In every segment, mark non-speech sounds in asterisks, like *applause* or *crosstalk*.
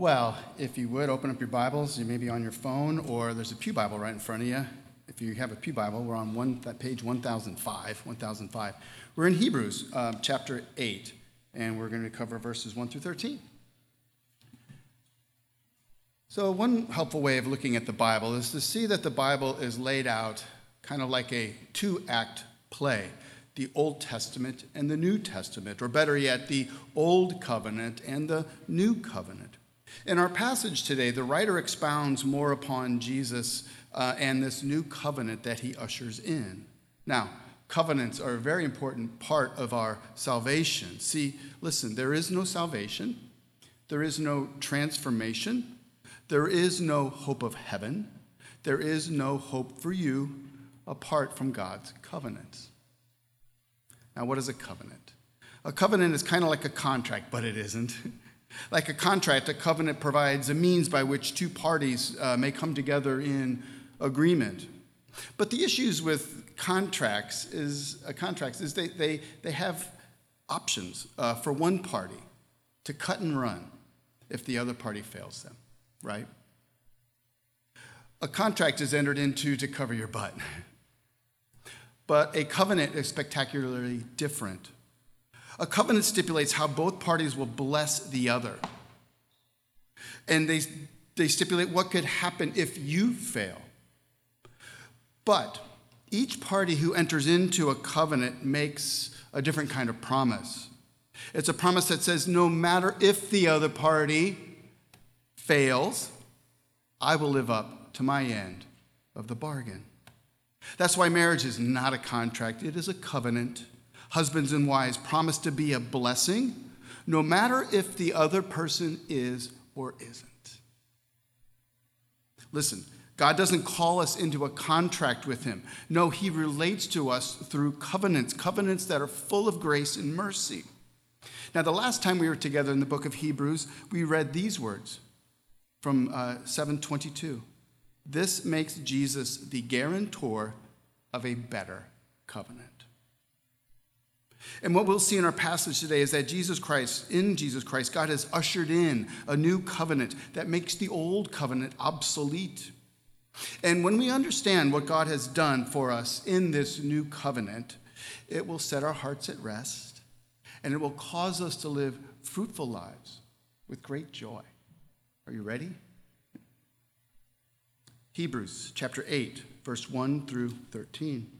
Well, if you would open up your Bibles, you may be on your phone or there's a Pew Bible right in front of you. If you have a Pew Bible, we're on one, that page 1005. 1005. We're in Hebrews uh, chapter 8, and we're going to cover verses 1 through 13. So, one helpful way of looking at the Bible is to see that the Bible is laid out kind of like a two act play the Old Testament and the New Testament, or better yet, the Old Covenant and the New Covenant. In our passage today, the writer expounds more upon Jesus uh, and this new covenant that he ushers in. Now, covenants are a very important part of our salvation. See, listen, there is no salvation, there is no transformation, there is no hope of heaven, there is no hope for you apart from God's covenants. Now, what is a covenant? A covenant is kind of like a contract, but it isn't. *laughs* like a contract, a covenant provides a means by which two parties uh, may come together in agreement. But the issues with contracts is uh, contracts is they, they, they have options uh, for one party to cut and run if the other party fails them right? A contract is entered into to cover your butt. *laughs* But a covenant is spectacularly different. A covenant stipulates how both parties will bless the other. And they, they stipulate what could happen if you fail. But each party who enters into a covenant makes a different kind of promise. It's a promise that says no matter if the other party fails, I will live up to my end of the bargain. That's why marriage is not a contract, it is a covenant. Husbands and wives promise to be a blessing, no matter if the other person is or isn't. Listen, God doesn't call us into a contract with Him. No, He relates to us through covenants, covenants that are full of grace and mercy. Now, the last time we were together in the book of Hebrews, we read these words from uh, 722. This makes Jesus the guarantor of a better covenant. And what we'll see in our passage today is that Jesus Christ, in Jesus Christ, God has ushered in a new covenant that makes the old covenant obsolete. And when we understand what God has done for us in this new covenant, it will set our hearts at rest and it will cause us to live fruitful lives with great joy. Are you ready? Hebrews chapter 8, verse 1 through 13.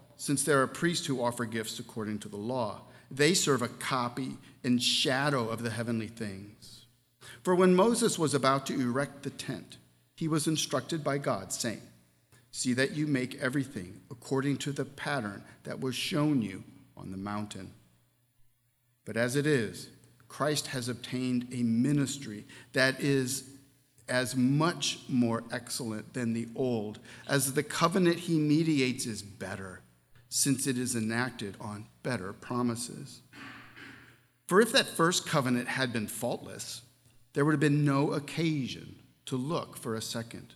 since there are priests who offer gifts according to the law. They serve a copy and shadow of the heavenly things. For when Moses was about to erect the tent, he was instructed by God, saying, See that you make everything according to the pattern that was shown you on the mountain. But as it is, Christ has obtained a ministry that is as much more excellent than the old, as the covenant he mediates is better, since it is enacted on better promises. For if that first covenant had been faultless, there would have been no occasion to look for a second.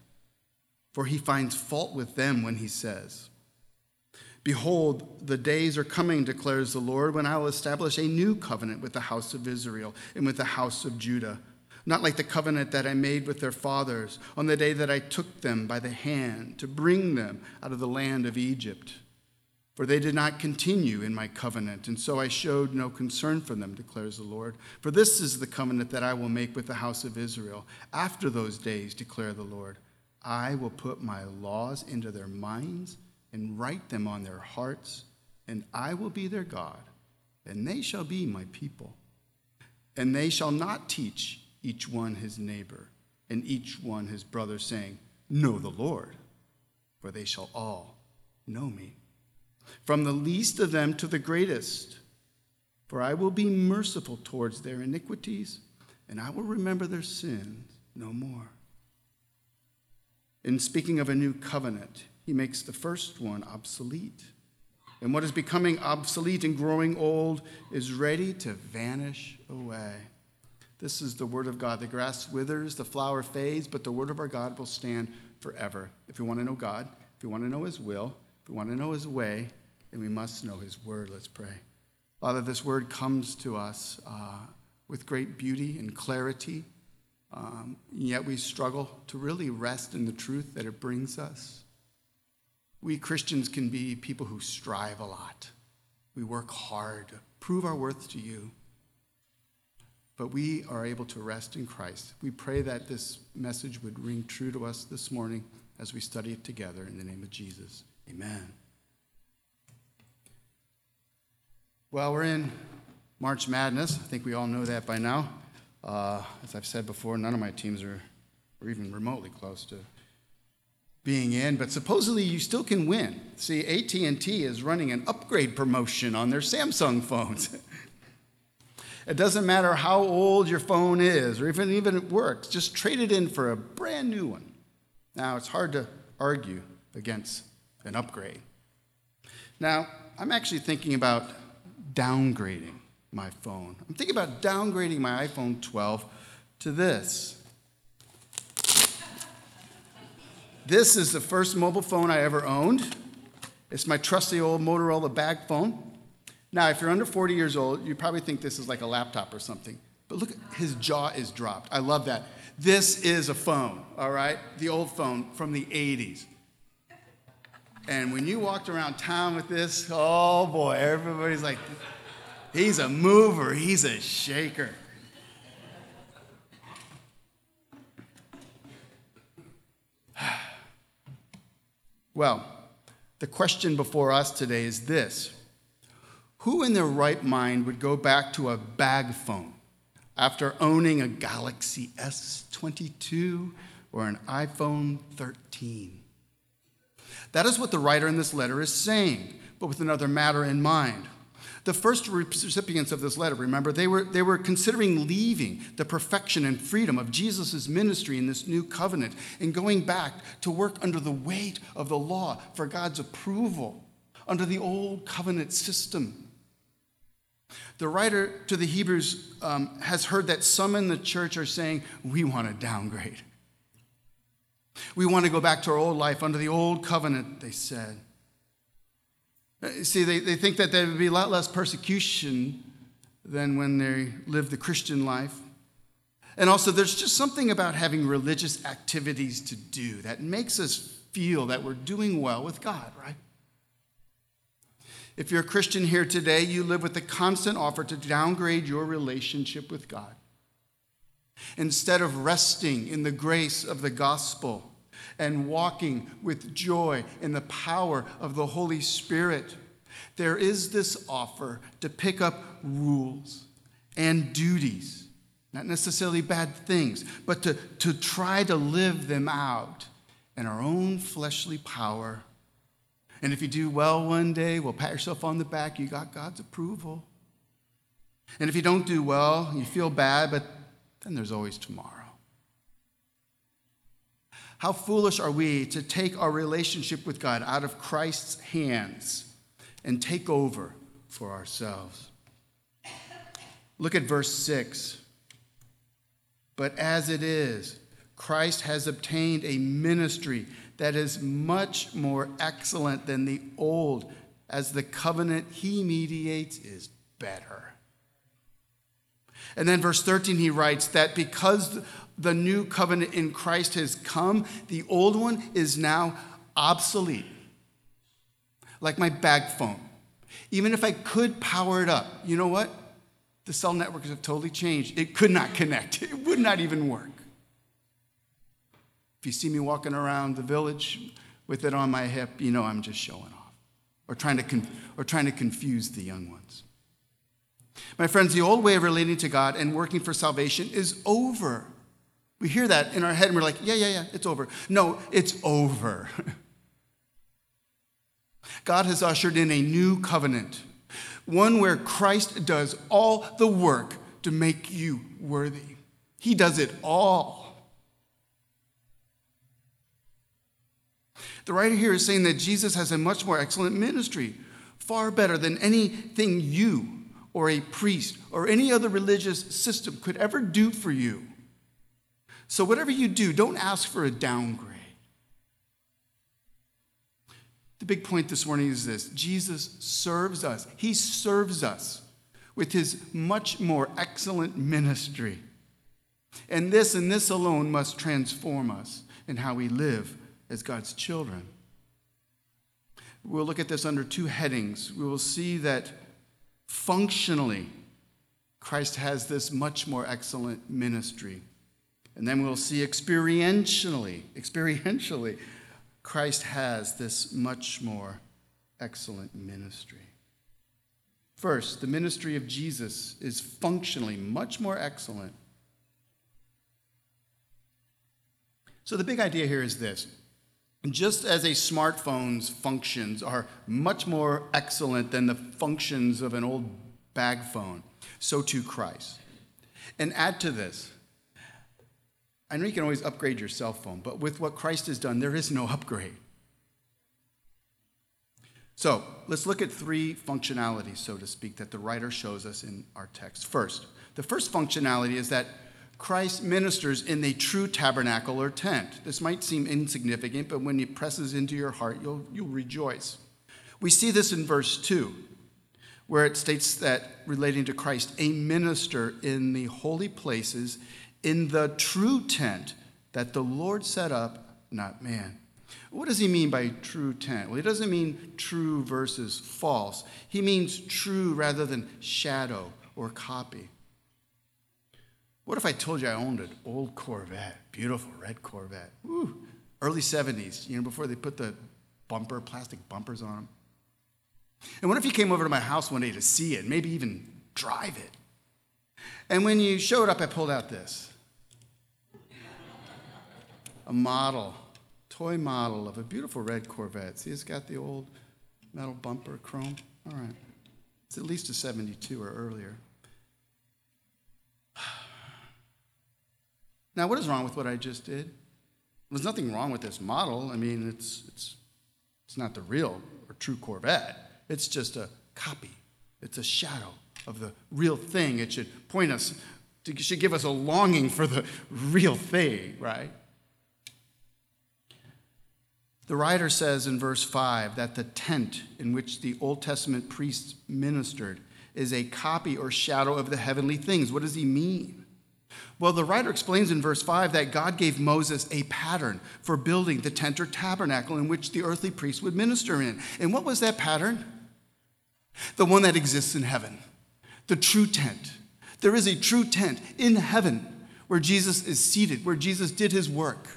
For he finds fault with them when he says, Behold, the days are coming, declares the Lord, when I will establish a new covenant with the house of Israel and with the house of Judah, not like the covenant that I made with their fathers on the day that I took them by the hand to bring them out of the land of Egypt. For they did not continue in my covenant, and so I showed no concern for them, declares the Lord. For this is the covenant that I will make with the house of Israel. After those days, declare the Lord, I will put my laws into their minds and write them on their hearts, and I will be their God, and they shall be my people. And they shall not teach each one his neighbor and each one his brother, saying, Know the Lord, for they shall all know me, from the least of them to the greatest. For I will be merciful towards their iniquities, and I will remember their sins no more. In speaking of a new covenant, he makes the first one obsolete. And what is becoming obsolete and growing old is ready to vanish away. This is the word of God. The grass withers, the flower fades, but the word of our God will stand forever. If we want to know God, if we want to know his will, we want to know his way, then we must know his word. Let's pray. Father, this word comes to us uh, with great beauty and clarity, um, yet we struggle to really rest in the truth that it brings us. We Christians can be people who strive a lot. We work hard to prove our worth to you. But we are able to rest in Christ. We pray that this message would ring true to us this morning as we study it together in the name of Jesus. Amen. Well, we're in March Madness. I think we all know that by now. Uh, as I've said before, none of my teams are, are even remotely close to being in, but supposedly you still can win. See, AT&T is running an upgrade promotion on their Samsung phones. *laughs* it doesn't matter how old your phone is or even even it works, just trade it in for a brand new one. Now, it's hard to argue against an upgrade. Now, I'm actually thinking about downgrading my phone. I'm thinking about downgrading my iPhone 12 to this. This is the first mobile phone I ever owned. It's my trusty old Motorola bag phone. Now, if you're under 40 years old, you probably think this is like a laptop or something. But look, his jaw is dropped. I love that. This is a phone, all right? The old phone from the 80s. And when you walked around town with this, oh boy, everybody's like, he's a mover, he's a shaker. *sighs* Well, the question before us today is this Who in their right mind would go back to a bag phone after owning a Galaxy S22 or an iPhone 13? That is what the writer in this letter is saying, but with another matter in mind. The first recipients of this letter, remember, they were, they were considering leaving the perfection and freedom of Jesus' ministry in this new covenant and going back to work under the weight of the law for God's approval under the old covenant system. The writer to the Hebrews um, has heard that some in the church are saying, We want to downgrade. We want to go back to our old life under the old covenant, they said. Uh, see, they, they think that there would be a lot less persecution than when they live the Christian life. And also, there's just something about having religious activities to do that makes us feel that we're doing well with God, right? If you're a Christian here today, you live with the constant offer to downgrade your relationship with God. Instead of resting in the grace of the gospel and walking with joy in the power of the Holy Spirit, there is this offer to pick up rules and duties, not necessarily bad things, but to, to try to live them out in our own fleshly power. And if you do well one day, well, pat yourself on the back, you got God's approval. And if you don't do well, you feel bad, but then there's always tomorrow. How foolish are we to take our relationship with God out of Christ's hands and take over for ourselves? Look at verse 6. But as it is, Christ has obtained a ministry that is much more excellent than the old, as the covenant he mediates is better. And then, verse 13, he writes that because the new covenant in Christ has come, the old one is now obsolete. Like my bag phone. Even if I could power it up, you know what? The cell networks have totally changed. It could not connect, *laughs* it would not even work. If you see me walking around the village with it on my hip, you know I'm just showing off or trying to, con- or trying to confuse the young ones. My friends, the old way of relating to God and working for salvation is over. We hear that in our head and we're like, yeah, yeah, yeah, it's over. No, it's over. *laughs* God has ushered in a new covenant, one where Christ does all the work to make you worthy. He does it all. The writer here is saying that Jesus has a much more excellent ministry, far better than anything you or a priest or any other religious system could ever do for you. So, whatever you do, don't ask for a downgrade. The big point this morning is this Jesus serves us, He serves us with His much more excellent ministry. And this and this alone must transform us in how we live as God's children. We'll look at this under two headings. We will see that functionally, Christ has this much more excellent ministry. And then we'll see experientially, experientially, Christ has this much more excellent ministry. First, the ministry of Jesus is functionally much more excellent. So, the big idea here is this just as a smartphone's functions are much more excellent than the functions of an old bag phone, so too Christ. And add to this, I know you can always upgrade your cell phone, but with what Christ has done, there is no upgrade. So let's look at three functionalities, so to speak, that the writer shows us in our text. First, the first functionality is that Christ ministers in the true tabernacle or tent. This might seem insignificant, but when it presses into your heart, you'll, you'll rejoice. We see this in verse 2, where it states that relating to Christ, a minister in the holy places, in the true tent that the Lord set up, not man. What does he mean by true tent? Well, he doesn't mean true versus false. He means true rather than shadow or copy. What if I told you I owned an old Corvette, beautiful red Corvette, Woo, early 70s, you know, before they put the bumper, plastic bumpers on them? And what if you came over to my house one day to see it, maybe even drive it? And when you showed up, I pulled out this a model, toy model of a beautiful red Corvette. See, it's got the old metal bumper, chrome. All right. It's at least a 72 or earlier. Now, what is wrong with what I just did? There's nothing wrong with this model. I mean, it's, it's, it's not the real or true Corvette, it's just a copy, it's a shadow of the real thing. It should point us, it should give us a longing for the real thing, right? The writer says in verse 5 that the tent in which the Old Testament priests ministered is a copy or shadow of the heavenly things. What does he mean? Well, the writer explains in verse 5 that God gave Moses a pattern for building the tent or tabernacle in which the earthly priest would minister in. And what was that pattern? The one that exists in heaven, the true tent. There is a true tent in heaven where Jesus is seated, where Jesus did his work.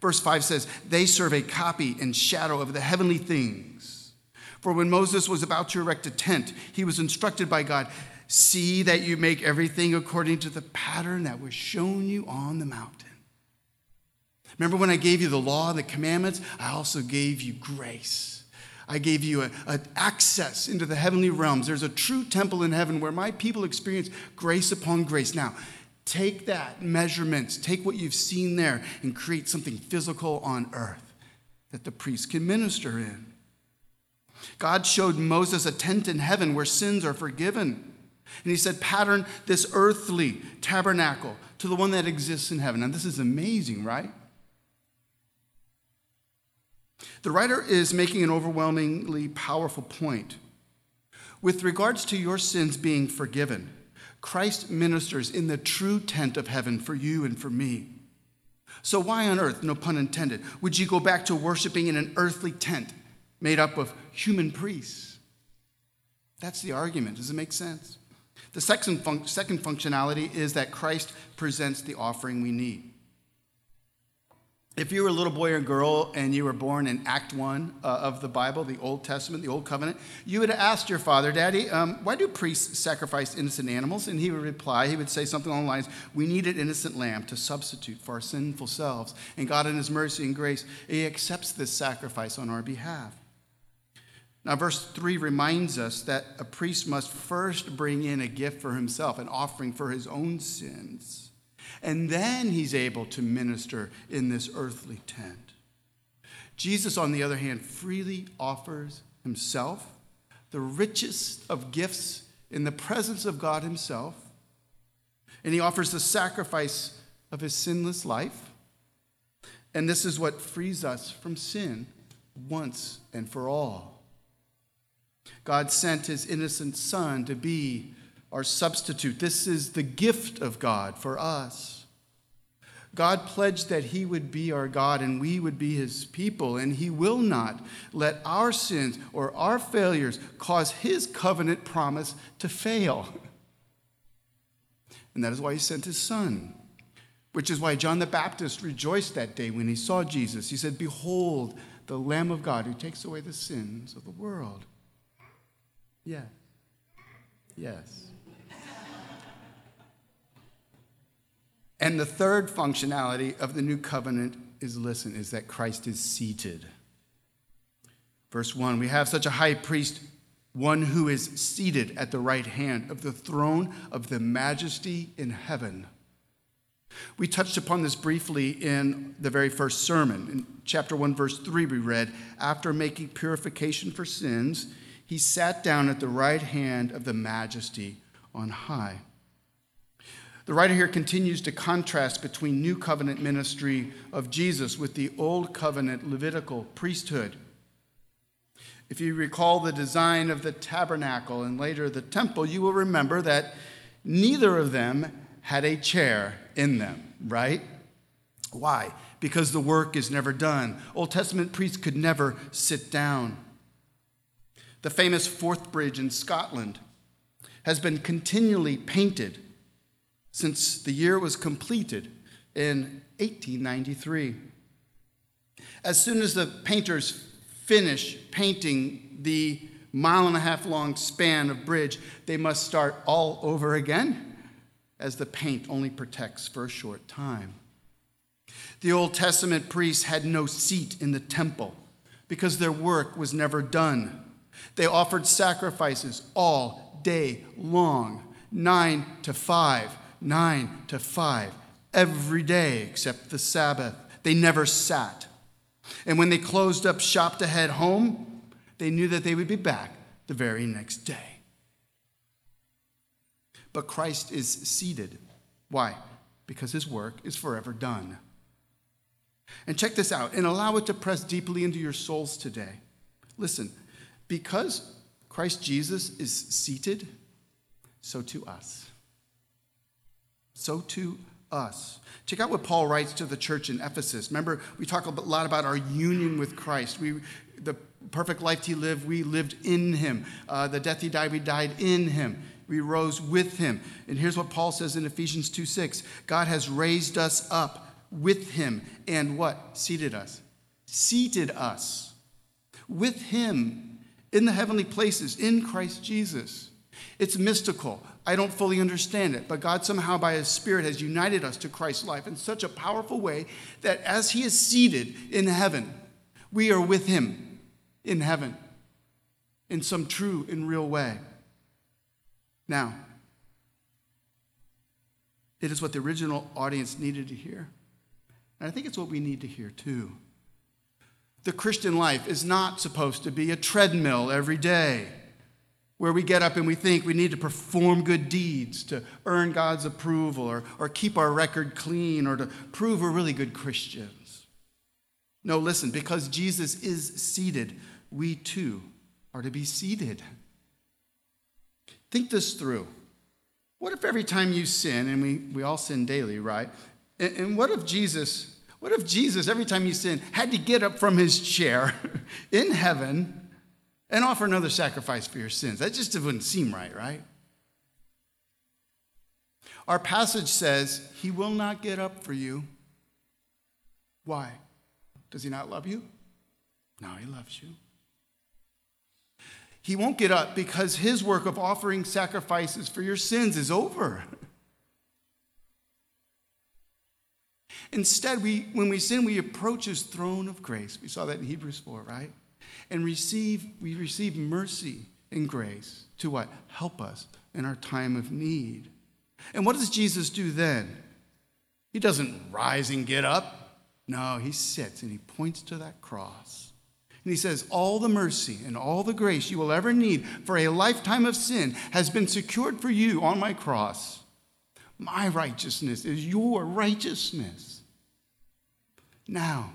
Verse 5 says, They serve a copy and shadow of the heavenly things. For when Moses was about to erect a tent, he was instructed by God See that you make everything according to the pattern that was shown you on the mountain. Remember when I gave you the law and the commandments? I also gave you grace. I gave you a, a, access into the heavenly realms. There's a true temple in heaven where my people experience grace upon grace. Now, take that measurements, take what you've seen there, and create something physical on earth that the priest can minister in. God showed Moses a tent in heaven where sins are forgiven. And he said, pattern this earthly tabernacle to the one that exists in heaven. And this is amazing, right? The writer is making an overwhelmingly powerful point. With regards to your sins being forgiven, Christ ministers in the true tent of heaven for you and for me. So, why on earth, no pun intended, would you go back to worshiping in an earthly tent made up of human priests? That's the argument. Does it make sense? The second, second functionality is that Christ presents the offering we need. If you were a little boy or girl and you were born in Act 1 uh, of the Bible, the Old Testament, the Old Covenant, you would asked your father, Daddy, um, why do priests sacrifice innocent animals? And he would reply, he would say something along the lines, We need an innocent lamb to substitute for our sinful selves. And God, in His mercy and grace, He accepts this sacrifice on our behalf. Now, verse 3 reminds us that a priest must first bring in a gift for himself, an offering for his own sins. And then he's able to minister in this earthly tent. Jesus, on the other hand, freely offers himself, the richest of gifts in the presence of God himself. And he offers the sacrifice of his sinless life. And this is what frees us from sin once and for all. God sent his innocent son to be our substitute. This is the gift of God for us. God pledged that he would be our God and we would be his people, and he will not let our sins or our failures cause his covenant promise to fail. And that is why he sent his son, which is why John the Baptist rejoiced that day when he saw Jesus. He said, Behold, the Lamb of God who takes away the sins of the world. Yes. Yes. And the third functionality of the new covenant is listen, is that Christ is seated. Verse 1 We have such a high priest, one who is seated at the right hand of the throne of the majesty in heaven. We touched upon this briefly in the very first sermon. In chapter 1, verse 3, we read, After making purification for sins, he sat down at the right hand of the majesty on high. The writer here continues to contrast between new covenant ministry of Jesus with the old covenant Levitical priesthood. If you recall the design of the tabernacle and later the temple, you will remember that neither of them had a chair in them, right? Why? Because the work is never done. Old Testament priests could never sit down. The famous Forth Bridge in Scotland has been continually painted since the year was completed in 1893. As soon as the painters finish painting the mile and a half long span of bridge, they must start all over again, as the paint only protects for a short time. The Old Testament priests had no seat in the temple because their work was never done. They offered sacrifices all day long, nine to five 9 to 5, every day except the Sabbath. They never sat. And when they closed up shop to head home, they knew that they would be back the very next day. But Christ is seated. Why? Because his work is forever done. And check this out and allow it to press deeply into your souls today. Listen, because Christ Jesus is seated, so to us so to us. Check out what Paul writes to the church in Ephesus. Remember, we talk a lot about our union with Christ. We, the perfect life he lived, we lived in him. Uh, the death he died, we died in him. We rose with him. And here's what Paul says in Ephesians 2 6 God has raised us up with him and what? Seated us. Seated us with him in the heavenly places in Christ Jesus. It's mystical. I don't fully understand it, but God somehow by His Spirit has united us to Christ's life in such a powerful way that as He is seated in heaven, we are with Him in heaven in some true and real way. Now, it is what the original audience needed to hear. And I think it's what we need to hear too. The Christian life is not supposed to be a treadmill every day where we get up and we think we need to perform good deeds to earn God's approval or, or keep our record clean or to prove we're really good Christians. No, listen, because Jesus is seated, we too are to be seated. Think this through. What if every time you sin, and we, we all sin daily, right? And, and what if Jesus, what if Jesus, every time you sin, had to get up from his chair *laughs* in heaven and offer another sacrifice for your sins. That just wouldn't seem right, right? Our passage says, He will not get up for you. Why? Does He not love you? No, He loves you. He won't get up because His work of offering sacrifices for your sins is over. *laughs* Instead, we, when we sin, we approach His throne of grace. We saw that in Hebrews 4, right? and receive, we receive mercy and grace to what? Help us in our time of need. And what does Jesus do then? He doesn't rise and get up. No, he sits and he points to that cross. And he says, All the mercy and all the grace you will ever need for a lifetime of sin has been secured for you on my cross. My righteousness is your righteousness. Now,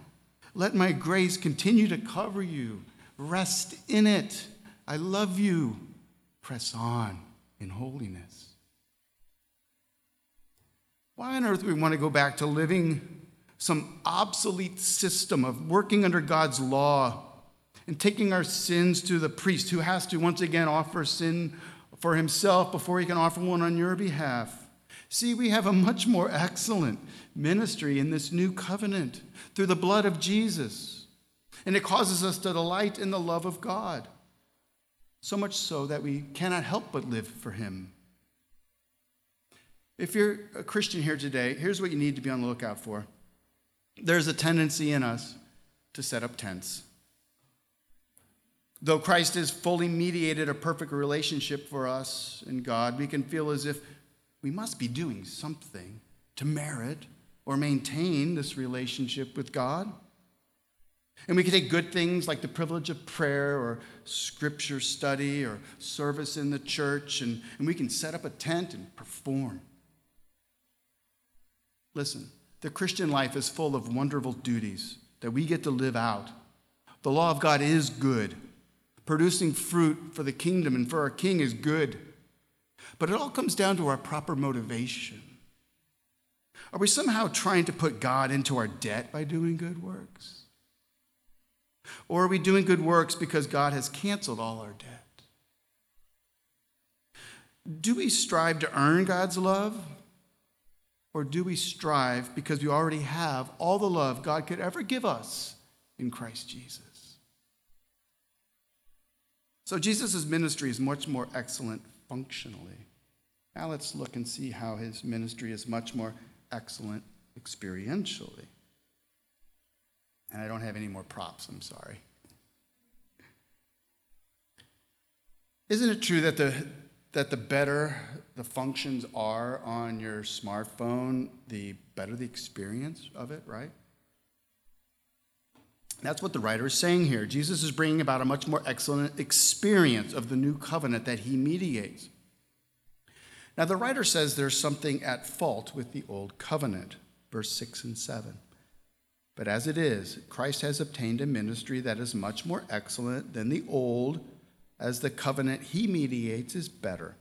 let my grace continue to cover you. Rest in it. I love you. Press on in holiness. Why on earth do we want to go back to living some obsolete system of working under God's law and taking our sins to the priest who has to once again offer sin for himself before he can offer one on your behalf? See, we have a much more excellent ministry in this new covenant through the blood of Jesus. And it causes us to delight in the love of God, so much so that we cannot help but live for him. If you're a Christian here today, here's what you need to be on the lookout for. There's a tendency in us to set up tents. Though Christ has fully mediated a perfect relationship for us and God, we can feel as if we must be doing something to merit or maintain this relationship with God. And we can take good things like the privilege of prayer or scripture study or service in the church, and, and we can set up a tent and perform. Listen, the Christian life is full of wonderful duties that we get to live out. The law of God is good. Producing fruit for the kingdom and for our king is good. But it all comes down to our proper motivation. Are we somehow trying to put God into our debt by doing good works? Or are we doing good works because God has canceled all our debt? Do we strive to earn God's love? Or do we strive because we already have all the love God could ever give us in Christ Jesus? So Jesus' ministry is much more excellent functionally. Now let's look and see how his ministry is much more excellent experientially. And I don't have any more props, I'm sorry. Isn't it true that the, that the better the functions are on your smartphone, the better the experience of it, right? That's what the writer is saying here. Jesus is bringing about a much more excellent experience of the new covenant that he mediates. Now, the writer says there's something at fault with the old covenant, verse 6 and 7. But as it is, Christ has obtained a ministry that is much more excellent than the old, as the covenant he mediates is better,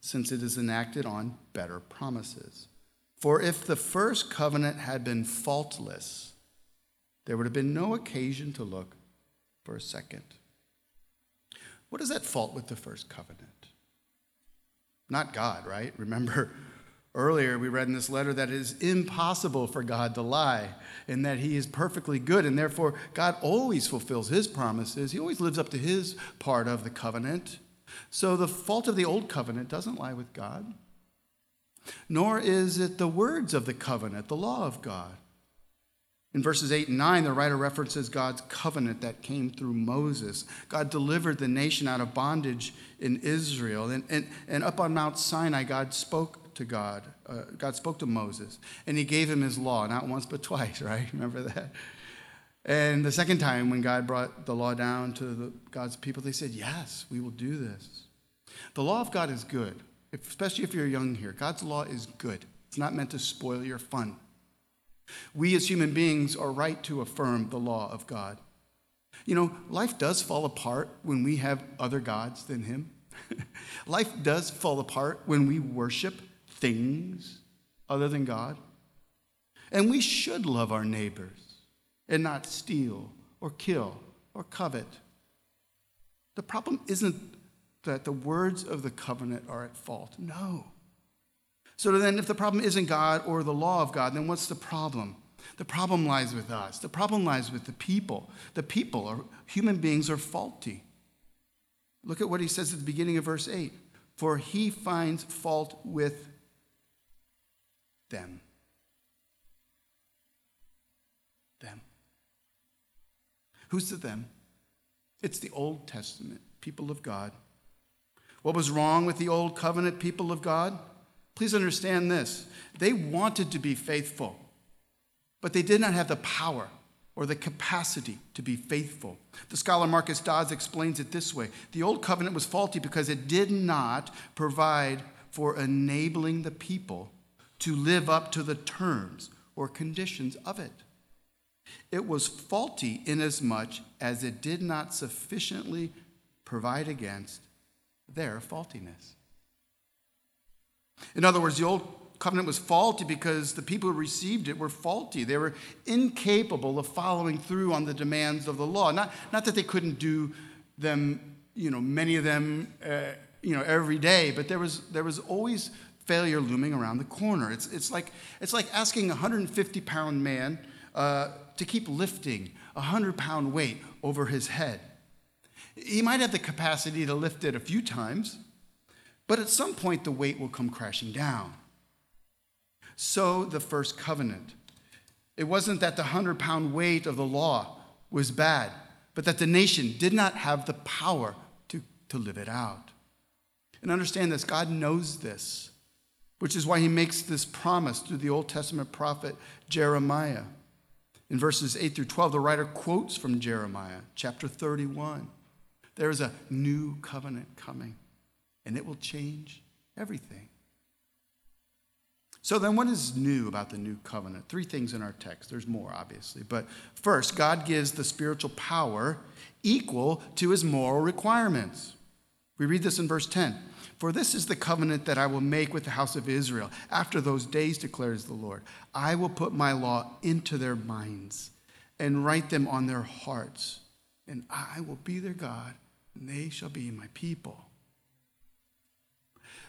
since it is enacted on better promises. For if the first covenant had been faultless, there would have been no occasion to look for a second. What is at fault with the first covenant? Not God, right? Remember *laughs* earlier we read in this letter that it is impossible for God to lie and that he is perfectly good and therefore God always fulfills his promises. He always lives up to his part of the covenant. So the fault of the old covenant doesn't lie with God, nor is it the words of the covenant, the law of God. In verses 8 and 9, the writer references God's covenant that came through Moses. God delivered the nation out of bondage in Israel. And, and, and up on Mount Sinai, God spoke to God. Uh, God spoke to Moses, and he gave him his law, not once but twice, *laughs* right? Remember that? And the second time, when God brought the law down to the, God's people, they said, Yes, we will do this. The law of God is good, especially if you're young here. God's law is good, it's not meant to spoil your fun. We as human beings are right to affirm the law of God. You know, life does fall apart when we have other gods than Him. *laughs* life does fall apart when we worship things other than God. And we should love our neighbors and not steal or kill or covet. The problem isn't that the words of the covenant are at fault. No. So then, if the problem isn't God or the law of God, then what's the problem? The problem lies with us. The problem lies with the people. The people are human beings are faulty. Look at what he says at the beginning of verse 8. For he finds fault with them. Them. Who's the them? It's the Old Testament people of God. What was wrong with the Old Covenant people of God? Please understand this. They wanted to be faithful. but they did not have the power or the capacity to be faithful. The scholar Marcus Dods explains it this way The old covenant was faulty because it did not provide for enabling the people to live up to the terms or conditions of it. It was faulty inasmuch as it did not sufficiently provide against their faultiness. In other words, the old covenant was faulty because the people who received it were faulty. They were incapable of following through on the demands of the law. Not, not that they couldn't do them, you know, many of them, uh, you know, every day, but there was, there was always failure looming around the corner. It's, it's, like, it's like asking a 150 pound man uh, to keep lifting a 100 pound weight over his head. He might have the capacity to lift it a few times, but at some point the weight will come crashing down. So the first covenant. It wasn't that the 100 pound weight of the law was bad, but that the nation did not have the power to, to live it out. And understand this God knows this, which is why he makes this promise through the Old Testament prophet Jeremiah. In verses 8 through 12, the writer quotes from Jeremiah chapter 31. There is a new covenant coming, and it will change everything. So, then what is new about the new covenant? Three things in our text. There's more, obviously. But first, God gives the spiritual power equal to his moral requirements. We read this in verse 10 For this is the covenant that I will make with the house of Israel. After those days, declares the Lord, I will put my law into their minds and write them on their hearts, and I will be their God, and they shall be my people.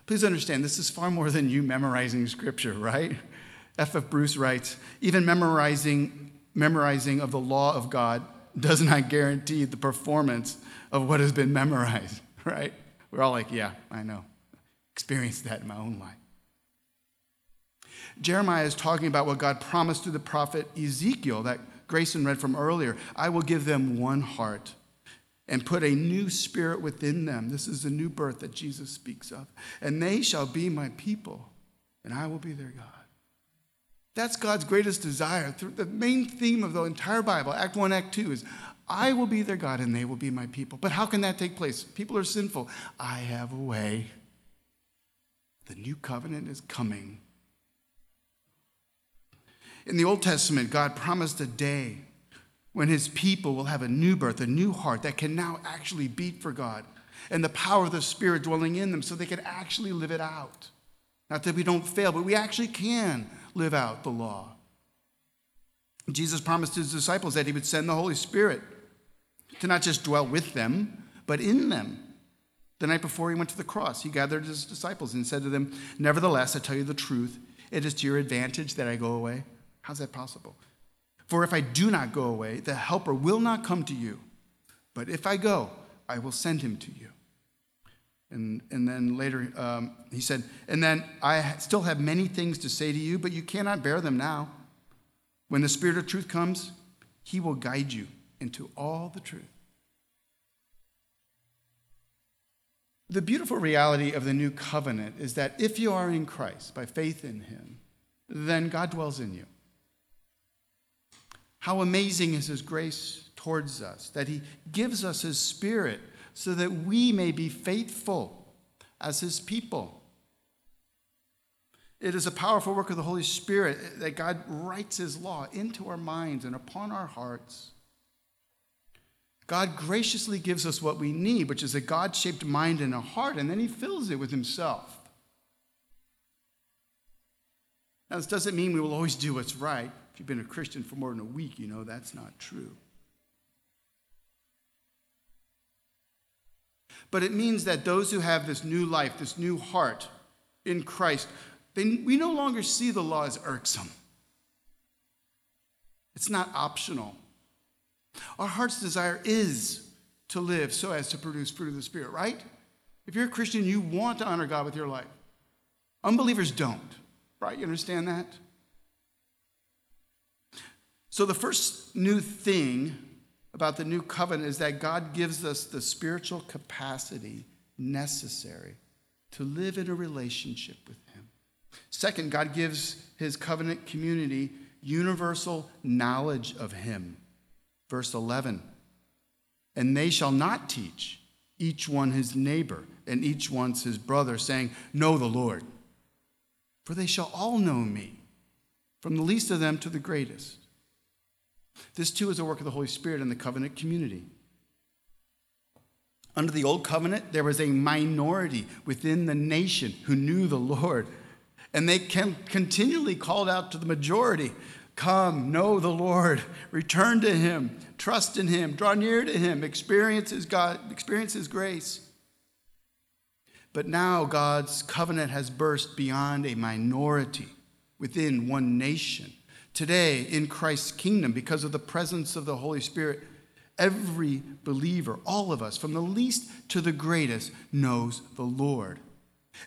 Please understand, this is far more than you memorizing scripture, right? F. F. Bruce writes, even memorizing, memorizing of the law of God does not guarantee the performance of what has been memorized, *laughs* right? We're all like, yeah, I know. Experienced that in my own life. Jeremiah is talking about what God promised through the prophet Ezekiel that Grayson read from earlier. I will give them one heart and put a new spirit within them. This is the new birth that Jesus speaks of. And they shall be my people, and I will be their God. That's God's greatest desire. The main theme of the entire Bible, Act 1, Act 2, is I will be their God and they will be my people. But how can that take place? People are sinful. I have a way. The new covenant is coming. In the Old Testament, God promised a day when his people will have a new birth, a new heart that can now actually beat for God, and the power of the Spirit dwelling in them so they can actually live it out. Not that we don't fail, but we actually can live out the law. Jesus promised his disciples that he would send the Holy Spirit to not just dwell with them, but in them. The night before he went to the cross, he gathered his disciples and said to them, Nevertheless, I tell you the truth, it is to your advantage that I go away. How's that possible? For if I do not go away, the Helper will not come to you. But if I go, I will send him to you. And, and then later um, he said, And then I still have many things to say to you, but you cannot bear them now. When the Spirit of truth comes, he will guide you into all the truth. The beautiful reality of the new covenant is that if you are in Christ by faith in him, then God dwells in you. How amazing is His grace towards us, that He gives us His Spirit so that we may be faithful as His people. It is a powerful work of the Holy Spirit that God writes His law into our minds and upon our hearts. God graciously gives us what we need, which is a God shaped mind and a heart, and then He fills it with Himself. Now, this doesn't mean we will always do what's right. If you've been a Christian for more than a week, you know that's not true. But it means that those who have this new life, this new heart in Christ, they, we no longer see the law as irksome. It's not optional. Our heart's desire is to live so as to produce fruit of the Spirit, right? If you're a Christian, you want to honor God with your life. Unbelievers don't, right? You understand that? So, the first new thing about the new covenant is that God gives us the spiritual capacity necessary to live in a relationship with Him. Second, God gives His covenant community universal knowledge of him. Verse 11 And they shall not teach each one his neighbor and each one his brother, saying, Know the Lord. For they shall all know me, from the least of them to the greatest. This too is a work of the Holy Spirit in the covenant community. Under the old covenant, there was a minority within the nation who knew the Lord. And they continually called out to the majority Come, know the Lord, return to Him, trust in Him, draw near to Him, experience His, God, experience His grace. But now God's covenant has burst beyond a minority within one nation. Today, in Christ's kingdom, because of the presence of the Holy Spirit, every believer, all of us, from the least to the greatest, knows the Lord.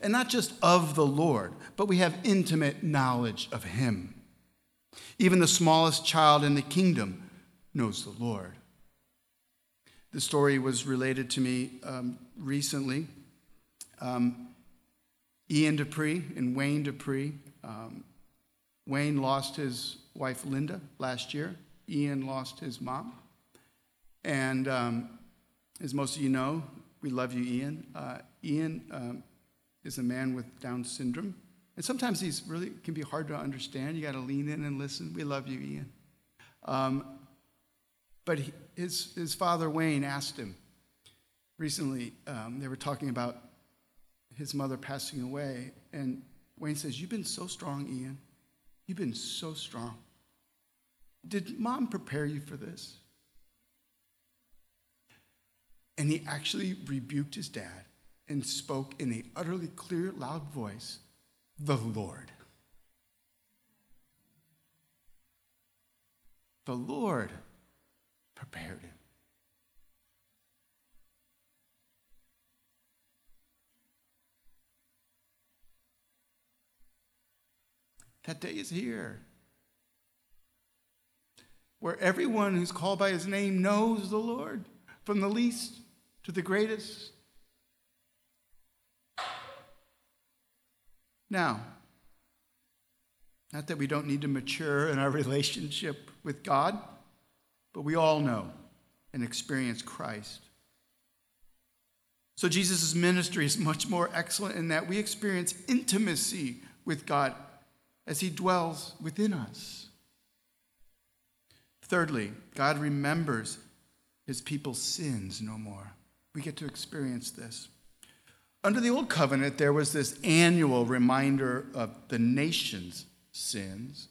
And not just of the Lord, but we have intimate knowledge of Him. Even the smallest child in the kingdom knows the Lord. The story was related to me um, recently. Um, Ian Dupree and Wayne Dupree. Um, Wayne lost his wife Linda last year. Ian lost his mom. And um, as most of you know, we love you, Ian. Uh, Ian um, is a man with Down syndrome. And sometimes these really can be hard to understand. You got to lean in and listen. We love you, Ian. Um, but he, his, his father, Wayne, asked him recently, um, they were talking about his mother passing away. And Wayne says, You've been so strong, Ian. You've been so strong. Did mom prepare you for this? And he actually rebuked his dad and spoke in a utterly clear, loud voice the Lord. The Lord prepared him. That day is here. Where everyone who's called by his name knows the Lord, from the least to the greatest. Now, not that we don't need to mature in our relationship with God, but we all know and experience Christ. So Jesus' ministry is much more excellent in that we experience intimacy with God as he dwells within us. Thirdly, God remembers his people's sins no more. We get to experience this. Under the Old Covenant, there was this annual reminder of the nation's sins.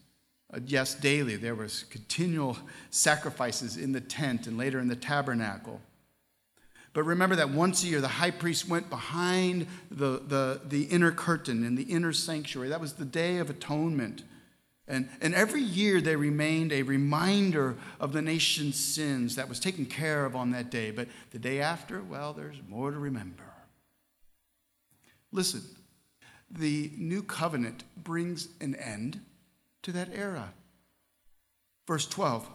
Uh, yes, daily. There was continual sacrifices in the tent and later in the tabernacle. But remember that once a year, the high priest went behind the, the, the inner curtain in the inner sanctuary. That was the Day of Atonement. And, and every year they remained a reminder of the nation's sins that was taken care of on that day. But the day after, well, there's more to remember. Listen, the new covenant brings an end to that era. Verse 12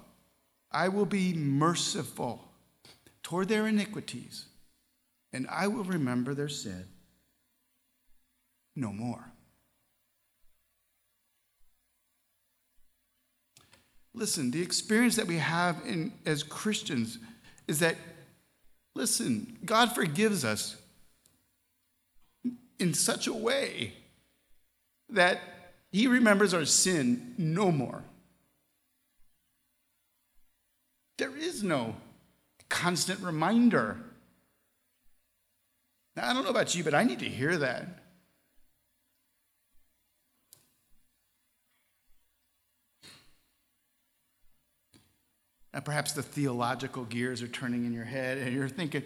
I will be merciful toward their iniquities, and I will remember their sin no more. Listen, the experience that we have in, as Christians is that, listen, God forgives us in such a way that He remembers our sin no more. There is no constant reminder. Now, I don't know about you, but I need to hear that. Now, perhaps the theological gears are turning in your head, and you're thinking,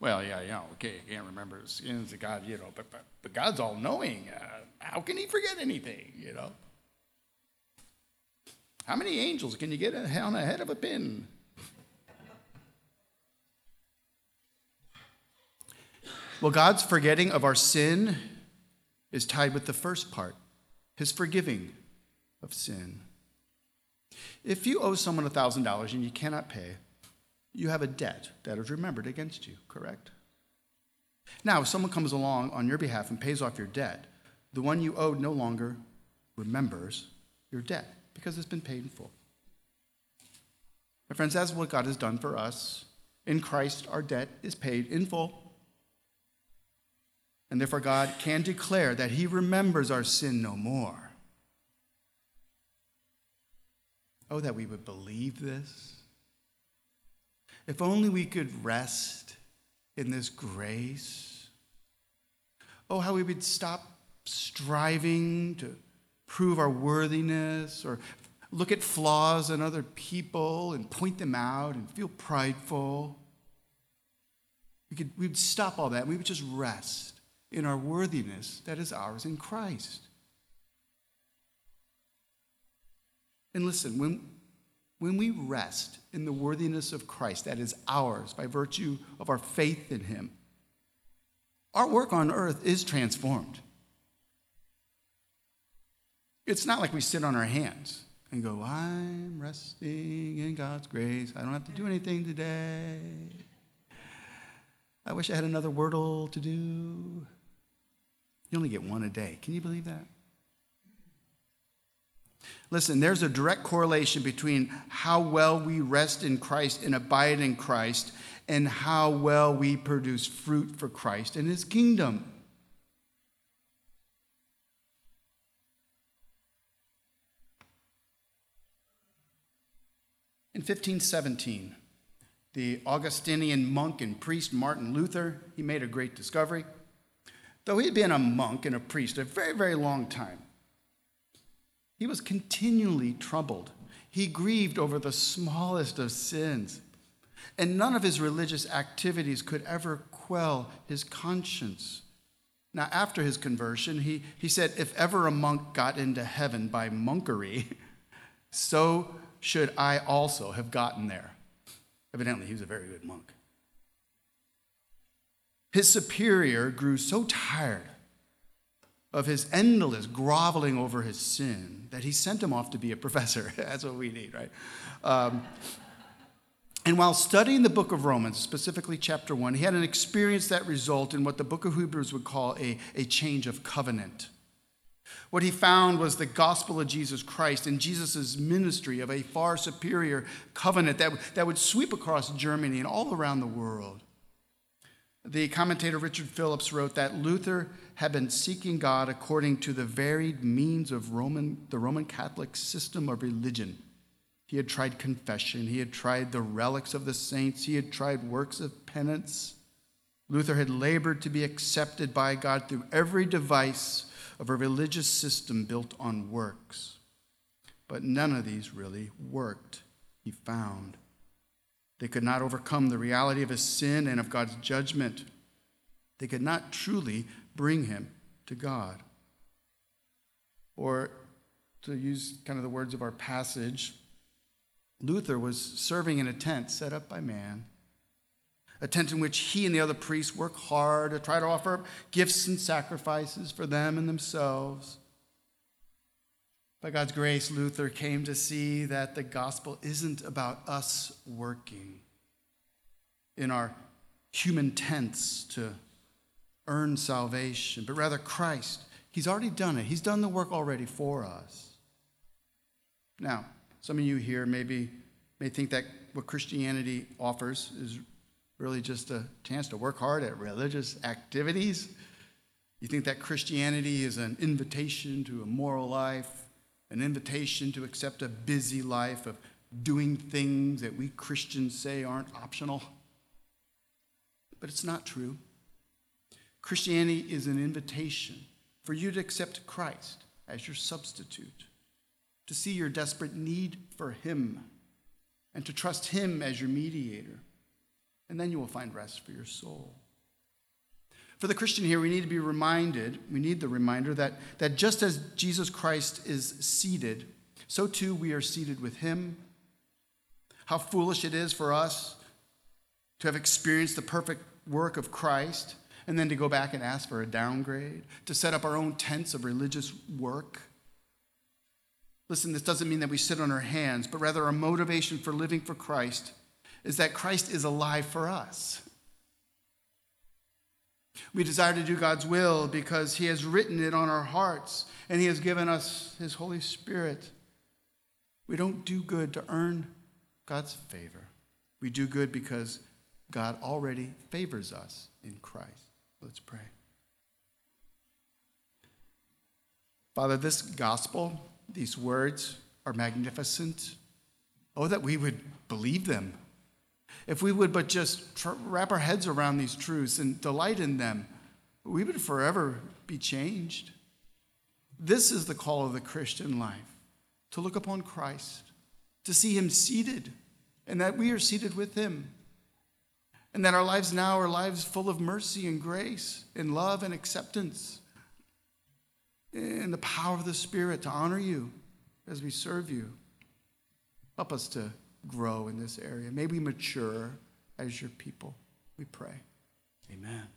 well, yeah, yeah, okay, I can't remember the sins of God, you know, but, but, but God's all knowing. Uh, how can He forget anything, you know? How many angels can you get on the head of a pin? Well, God's forgetting of our sin is tied with the first part, his forgiving of sin. If you owe someone $1,000 and you cannot pay, you have a debt that is remembered against you, correct? Now, if someone comes along on your behalf and pays off your debt, the one you owed no longer remembers your debt because it's been paid in full. My friends, that's what God has done for us. In Christ, our debt is paid in full. And therefore, God can declare that He remembers our sin no more. Oh, that we would believe this. If only we could rest in this grace. Oh, how we would stop striving to prove our worthiness or look at flaws in other people and point them out and feel prideful. We could, we'd stop all that. We would just rest in our worthiness that is ours in Christ. And listen, when, when we rest in the worthiness of Christ that is ours by virtue of our faith in Him, our work on earth is transformed. It's not like we sit on our hands and go, I'm resting in God's grace. I don't have to do anything today. I wish I had another wordle to do. You only get one a day. Can you believe that? Listen, there's a direct correlation between how well we rest in Christ and abide in Christ and how well we produce fruit for Christ and his kingdom. In 1517, the Augustinian monk and priest Martin Luther, he made a great discovery. Though he had been a monk and a priest a very, very long time, he was continually troubled. He grieved over the smallest of sins, and none of his religious activities could ever quell his conscience. Now, after his conversion, he, he said, If ever a monk got into heaven by monkery, *laughs* so should I also have gotten there. Evidently, he was a very good monk. His superior grew so tired of his endless groveling over his sin that he sent him off to be a professor. *laughs* That's what we need, right? Um, and while studying the book of Romans, specifically chapter 1, he had an experience that resulted in what the book of Hebrews would call a, a change of covenant. What he found was the gospel of Jesus Christ and Jesus' ministry of a far superior covenant that, that would sweep across Germany and all around the world. The commentator Richard Phillips wrote that Luther had been seeking God according to the varied means of Roman, the Roman Catholic system of religion. He had tried confession, he had tried the relics of the saints, he had tried works of penance. Luther had labored to be accepted by God through every device of a religious system built on works. But none of these really worked, he found. They could not overcome the reality of his sin and of God's judgment. They could not truly bring him to God. Or, to use kind of the words of our passage, Luther was serving in a tent set up by man, a tent in which he and the other priests work hard to try to offer gifts and sacrifices for them and themselves. By God's grace, Luther came to see that the gospel isn't about us working in our human tents to earn salvation, but rather Christ. He's already done it, He's done the work already for us. Now, some of you here maybe may think that what Christianity offers is really just a chance to work hard at religious activities. You think that Christianity is an invitation to a moral life, an invitation to accept a busy life of doing things that we Christians say aren't optional. But it's not true. Christianity is an invitation for you to accept Christ as your substitute, to see your desperate need for Him, and to trust Him as your mediator. And then you will find rest for your soul. For the Christian here, we need to be reminded, we need the reminder that, that just as Jesus Christ is seated, so too we are seated with him. How foolish it is for us to have experienced the perfect work of Christ and then to go back and ask for a downgrade, to set up our own tents of religious work. Listen, this doesn't mean that we sit on our hands, but rather our motivation for living for Christ is that Christ is alive for us. We desire to do God's will because He has written it on our hearts and He has given us His Holy Spirit. We don't do good to earn God's favor. We do good because God already favors us in Christ. Let's pray. Father, this gospel, these words are magnificent. Oh, that we would believe them. If we would but just tr- wrap our heads around these truths and delight in them, we would forever be changed. This is the call of the Christian life to look upon Christ, to see him seated, and that we are seated with him. And that our lives now are lives full of mercy and grace and love and acceptance and the power of the Spirit to honor you as we serve you. Help us to grow in this area. May we mature as your people. We pray. Amen.